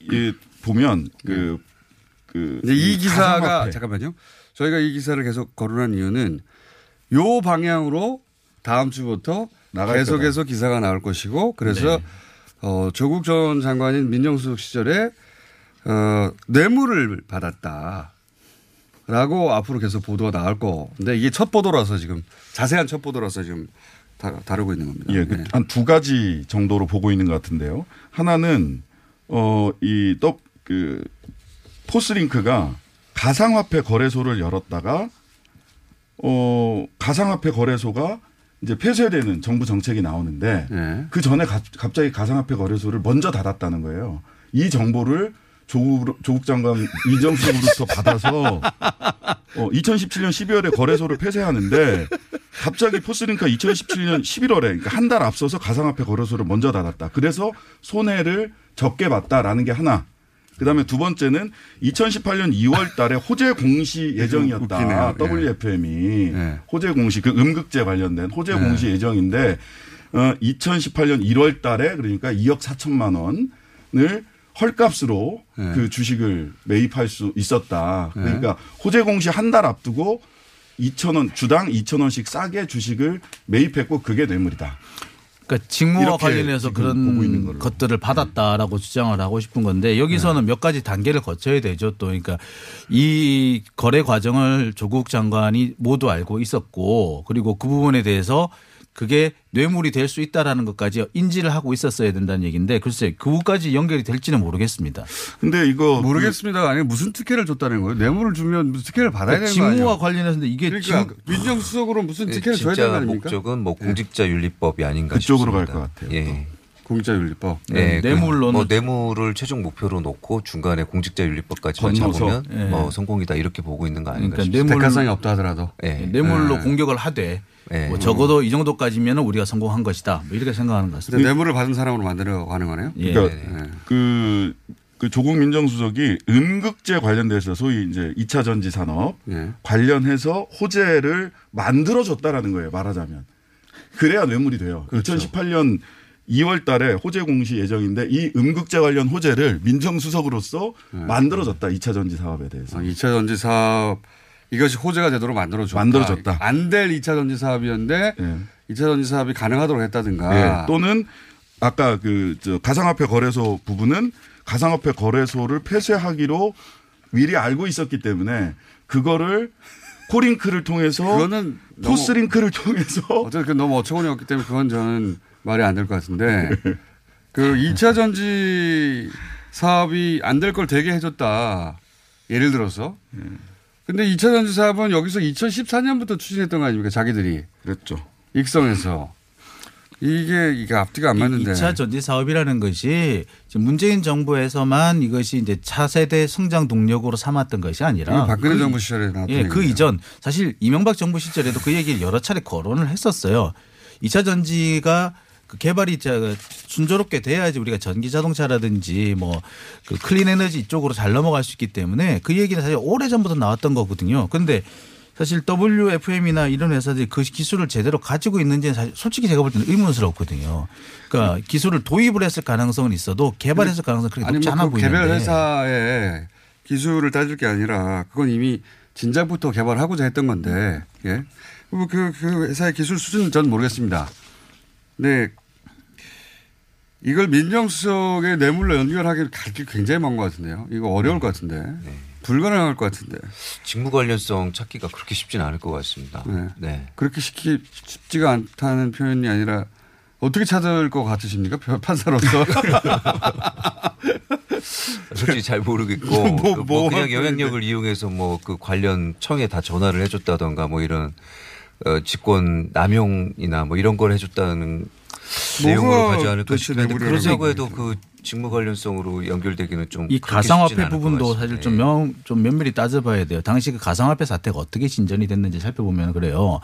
이, 보면 그, 그. 이제 이 기사가, 가상화폐. 잠깐만요. 저희가 이 기사를 계속 거론한 이유는 요 방향으로 다음 주부터 계속해서 기사가 나올 것이고 그래서 네. 어, 조국 전 장관인 민정수석 시절에 어, 뇌물을 받았다. 라고 앞으로 계속 보도가 나올 거. 근데 이게 첫 보도라서 지금 자세한 첫 보도라서 지금 다, 다루고 있는 겁니다. 예, 네. 한두 가지 정도로 보고 있는 것 같은데요. 하나는 어이또그 포스링크가 가상화폐 거래소를 열었다가 어 가상화폐 거래소가 이제 폐쇄되는 정부 정책이 나오는데 네. 그 전에 가- 갑자기 가상화폐 거래소를 먼저 닫았다는 거예요. 이 정보를 조국, 조국 장관 이정수로부터 받아서 어, 2017년 12월에 거래소를 폐쇄하는데 갑자기 포스링크가 2017년 11월에 그러니까 한 달 앞서서 가상화폐 거래소를 먼저 닫았다. 그래서 손해를 적게 봤다라는 게 하나. 그다음에 두 번째는 2018년 2월 달에 호재 공시 예정이었다. 웃기네요. WFM이 호재 공시 그 음극재 관련된 호재 공시 예정인데 어 2018년 1월 달에 그러니까 2억 4천만 원을 헐값으로 네. 그 주식을 매입할 수 있었다. 그러니까 호재 공시 한 달 앞두고 2천 원 주당 2천 원씩 싸게 주식을 매입했고 그게 뇌물이다. 그러니까 직무와 관련해서 그런 것들을 받았다라고 주장을 하고 싶은 건데 여기서는 몇 가지 단계를 거쳐야 되죠. 또 그러니까 이 거래 과정을 조국 장관이 모두 알고 있었고 그리고 그 부분에 대해서 그게 뇌물이 될 수 있다라는 것까지 인지를 하고 있었어야 된다는 얘기인데 글쎄 그것까지 연결이 될지는 모르겠습니다. 근데 이거 모르겠습니다. 아니 무슨 특혜를 줬다는 거예요? 뇌물을 주면 무슨 특혜를 받아야 되는 거 아니에요? 그러니까 직무와 관련해서 이게 그러니까 민정수석으로 무슨 예, 특혜를 줘야 되는 거 아닙니까? 목적은 뭐 공직자 윤리법이 아닌가 그쪽으로 갈 싶습니다. 것 같아요, 예. 공직자윤리법. 예, 네, 뇌물로는- 뭐 뇌물을 최종 목표로 놓고 중간에 공직자윤리법까지만. 잡으면 예. 뭐 성공이다 이렇게 보고 있는 거 아닌가 그러니까 싶습니다. 뇌물- 대가성이 없다 하더라도. 예. 뇌물로 네. 공격을 하되 예. 뭐 적어도 이 정도까지면 우리가 성공한 것이다. 뭐 이렇게 생각하는 것 같습니다. 뇌물을 받은 사람으로 만들어 가는 거네요. 예. 그러니까 네. 그, 그 조국 민정수석이 음극재 관련돼서 소위 이제 2차 전지 산업 예. 관련해서 호재를 만들어줬다라는 거예요. 말하자면. 그래야 뇌물이 돼요. 그렇죠. 2018년 2월 달에 호재 공시 예정인데 이 음극재 관련 호재를 민정수석으로서 만들어줬다. 2차 전지 사업에 대해서. 아, 2차 전지 사업 이것이 호재가 되도록 만들어줬다. 만들어줬다. 안 될 2차 전지 사업이었는데 예. 2차 전지 사업이 가능하도록 했다든가. 예. 또는 아까 그저 가상화폐 거래소 부분은 가상화폐 거래소를 폐쇄하기로 미리 알고 있었기 때문에 그거를 코링크를 통해서 그거는 포스링크를 통해서 어쨌든 그 너무 어처구니 없기 때문에 그건 저는 말이 안 될 것 같은데 그 2차 전지 사업이 안 될 걸 되게 해줬다. 예를 들어서. 근데 2차 전지 사업은 여기서 2014년부터 추진했던 거 아닙니까? 자기들이. 그랬죠. 익성에서. 이게, 이게 앞뒤가 안 맞는데. 2차 전지 사업이라는 것이 지금 문재인 정부에서만 이것이 이제 차세대 성장 동력으로 삼았던 것이 아니라 이거 박근혜 그 정부 시절에 나왔던 예, 그. 이전 사실 이명박 정부 시절에도 그 얘기를 여러 차례 거론을 했었어요. 2차 전지가 그 개발이 저 순조롭게 돼야지 우리가 전기 자동차라든지 뭐 그 클린 에너지 이쪽으로 잘 넘어갈 수 있기 때문에 그 얘기는 사실 오래 전부터 나왔던 거거든요. 근데 사실 WFM이나 이런 회사들이 그 기술을 제대로 가지고 있는지는 사실 솔직히 제가 볼 때는 의문스럽거든요. 그러니까 기술을 도입을 했을 가능성은 있어도 개발했을 가능성은 그렇게 높지 않아 뭐그 개별 보이는데. 회사의 기술을 따질 게 아니라 그건 이미 진작부터 개발하고자 했던 건데 예. 그, 그, 그 회사의 기술 수준은 전 모르겠습니다. 네. 이걸 민정수석의 뇌물로 연결하기를 갈길 굉장히 먼 것 같은데요. 이거 어려울 것 같은데. 불가능할 것 같은데. 직무 관련성 찾기가 그렇게 쉽지는 않을 것 같습니다. 네. 네. 그렇게 쉽기, 쉽지가 않다는 표현이 아니라 어떻게 찾을 것 같으십니까? 판사로서. 솔직히 잘 모르겠고 뭐, 그 뭐, 뭐 그냥. 영향력을 이용해서 뭐 그 관련 청에 다 전화를 해줬다던가 뭐 이런 어, 직권 남용이나 뭐 이런 걸 해줬다는 내용으로 가지 않을까 싶은데 그렇다고 게 해도 그 직무 관련성으로 연결되기는 좀 이 가상화폐 부분도. 사실 좀, 명, 좀 면밀히 따져봐야 돼요. 당시 그 가상화폐 사태가 어떻게 진전이 됐는지 살펴보면 그래요.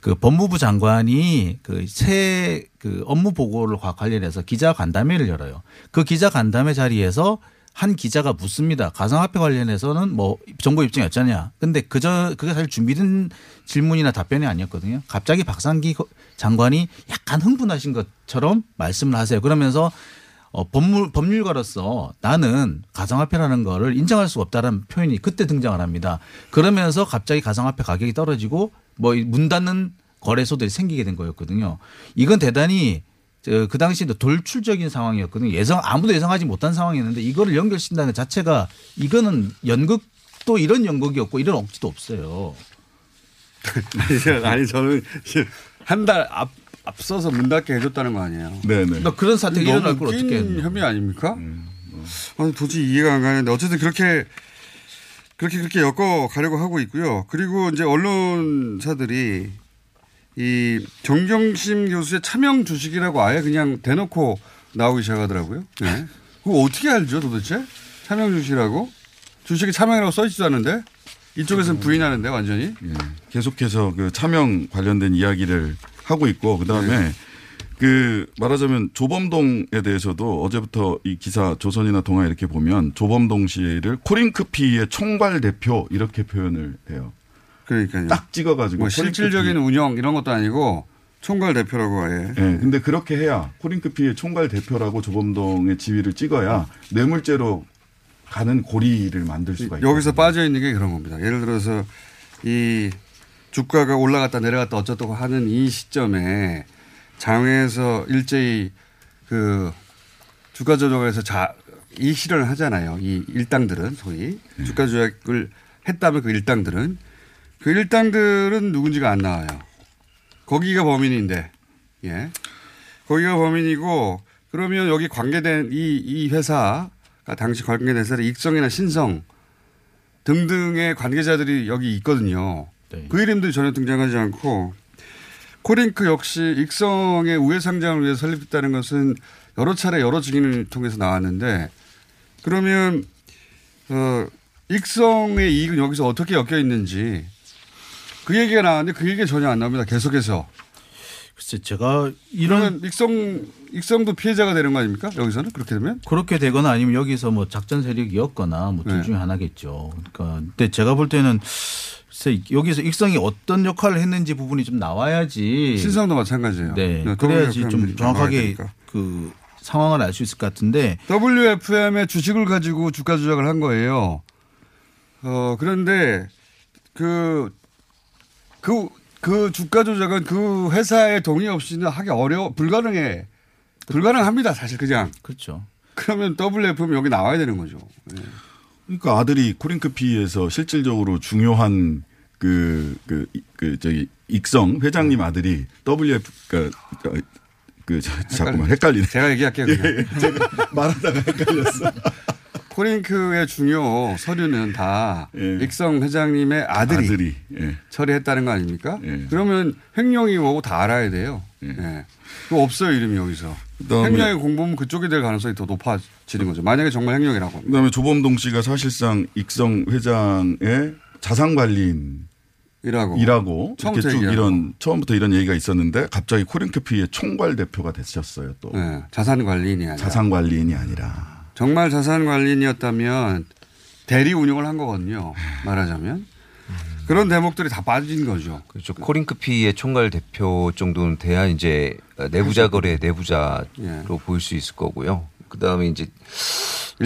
그 법무부 장관이 그새그 업무 보고를 과- 관련해서 기자 간담회를 열어요. 그 기자 간담회 자리에서 한 기자가 묻습니다. 가상화폐 관련해서는 뭐 정부 입장이 어쩌냐. 근데 그저 그게 사실 준비된 질문이나 답변이 아니었거든요. 갑자기 박상기 장관이 약간 흥분하신 것처럼 말씀을 하세요. 그러면서 어, 법물, 법률가로서 나는 가상화폐라는 거를 인정할 수가 없다라는 표현이 그때 등장을 합니다. 그러면서 갑자기 가상화폐 가격이 떨어지고 뭐 문 닫는 거래소들이 생기게 된 거였거든요. 이건 대단히 저, 그 당시에도 돌출적인 상황이었거든요. 예상, 아무도 예상하지 못한 상황이었는데 이거를 연결시킨다는 것 자체가 이거는 연극도 이런 연극이었고 이런 억지도 없어요. 아니, 저는 한 달 앞, 앞서서 문 닫게 해줬다는 거 아니에요. 네네. 그러니까 그런 사태가 너무 일어날 걸 어떻게 했나. 혐의 아닙니까? 아니, 도저히 이해가 안 가는데 어쨌든 그렇게 그렇게 그렇게 엮어 가려고 하고 있고요. 그리고 이제 언론사들이 이 정경심 교수의 차명 주식이라고 아예 그냥 대놓고 나오기 시작하더라고요. 네. 그거 어떻게 알죠 도대체? 차명 주식이라고? 주식이 차명이라고 써있지도 않은데? 이쪽에서는 부인하는데 완전히? 예. 계속해서 그 차명 관련된 이야기를 하고 있고 그다음에 그 말하자면 조범동에 대해서도 어제부터 이 기사 조선이나 동아 이렇게 보면 조범동 씨를 코링크피의 총괄 대표 이렇게 표현을 해요. 그러니까요. 딱 찍어가지고 뭐 실질적인 운영 이런 것도 아니고 총괄 대표라고 아예. 예. 근데 그렇게 해야 코링크피의 총괄 대표라고 조범동의 지위를 찍어야 뇌물죄로 가는 고리를 만들 수가 있고 여기서 빠져 있는 게 그런 겁니다. 예를 들어서 이 주가가 올라갔다 내려갔다 어쩌다고 하는 이 시점에 장외에서 일제히 그 주가 조작에서 자, 이 실현을 하잖아요. 이 일당들은 소위 주가 조작을 했다면 그 일당들은 그 일당들은 누군지가 안 나와요. 거기가 범인인데, 예. 거기가 범인이고 그러면 여기 관계된 이, 이 회사가 당시 관계된 회사의 익성이나 신성 등등의 관계자들이 여기 있거든요. 그 이름들이 전혀 등장하지 않고 코링크 역시 익성의 우회 상장을 위해 설립했다는 것은 여러 차례 여러 증인을 통해서 나왔는데 그러면 어 익성의 이익은 여기서 어떻게 엮여 있는지 그 얘기가 나왔는데 그 얘기가 전혀 안 나옵니다. 계속해서. 글쎄 제가 이런 익성 익성도 피해자가 되는 거 아닙니까? 여기서는 그렇게 되면? 그렇게 되거나 아니면 여기서 뭐 작전 세력이었거나 뭐둘 네. 중에 하나겠죠. 그러니까 근데 제가 볼 때는 글쎄 여기서 익성이 어떤 역할을 했는지 부분이 좀 나와야지. 신성도 마찬가지예요. 네. 네, 그래야지 좀이 정확하게. 그 상황을 알 수 있을 것 같은데 WFM의 주식을 가지고 주가 조작을 한 거예요. 어, 그런데 그, 그, 그 주가 조작은 그 회사의 동의 없이는 하기 어려워, 불가능해. 불가능합니다, 사실 그냥. 그렇죠. 그러면 WFM 여기 나와야 되는 거죠. 네. 그러니까 아들이 코링크피에서 실질적으로 중요한 그, 그, 그, 저기, 익성 회장님 아들이 WF, 그, 그, 저, 잠깐만, 헷갈리네. 제가 얘기할게요. 그냥. 예, 제가 말하다가 헷갈렸어. 코링크의 중요 서류는 다 익성 회장님의 아들이, 예. 아들이, 예. 처리했다는 거 아닙니까? 그러면 횡령이 뭐고 다 알아야 돼요. 예. 그거 없어요, 이름이 여기서. 횡령의 공범은 그쪽이 될 가능성이 더 높아지는 거죠. 만약에 정말 횡령이라고 하면. 그다음에 조범동 씨가 사실상 익성 회장의 자산 관리인 일하고 일하고 이렇게 쭉 얘기하고. 이런 처음부터 이런 얘기가 있었는데 갑자기 코링크피의 총괄 대표가 되셨어요 또 네, 자산 관리인이 아니라 자산 관리인이 아니라 정말 자산 관리인이었다면 대리 운영을 한 거거든요. 말하자면 그런 대목들이 다 빠진 거죠. 그렇죠. 코링크피의 총괄 대표 정도는 돼야 이제 내부자 거래 내부자로 예. 보일 수 있을 거고요. 그 다음에 이제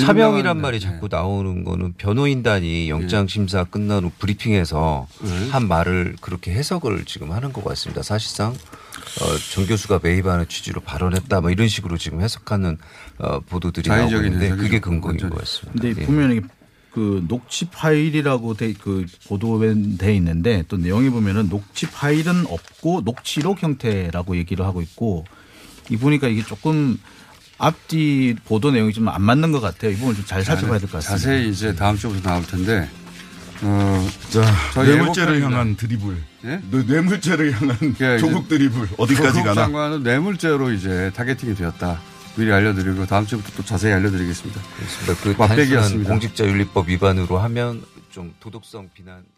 차명이란 말이 자꾸 나오는 거는 변호인단이 영장 심사 끝난 후 브리핑에서 네. 한 말을 그렇게 해석을 지금 하는 것 같습니다. 사실상 어, 정 교수가 매입하는 취지로 발언했다, 뭐 이런 식으로 지금 해석하는 어, 보도들이 나오고 있는데. 그게 근거인 것 같습니다. 근데 예. 보면 이게 그 녹취 파일이라고 돼, 그 보도돼 있는데 또 내용이 보면은 녹취 파일은 없고 녹취록 형태라고 얘기를 하고 있고 이 보니까 이게 조금 앞뒤 보도 내용이 좀 안 맞는 것 같아요. 이 부분 좀 잘 살펴봐야 될 것 같습니다. 자세히 이제 다음 주부터 나올 텐데. 어, 자, 뇌물죄를 예고편입니다. 향한 드리블. 예? 뇌- 뇌물죄를 향한 이제 조국 드리블 어디까지 조국 가나? 장관은 뇌물죄로 이제 타겟팅이 되었다. 미리 알려드리고 다음 주부터 또 자세히 알려드리겠습니다. 그렇습니다. 그 단순한. 공직자윤리법 위반으로 하면 좀 도덕성 아니라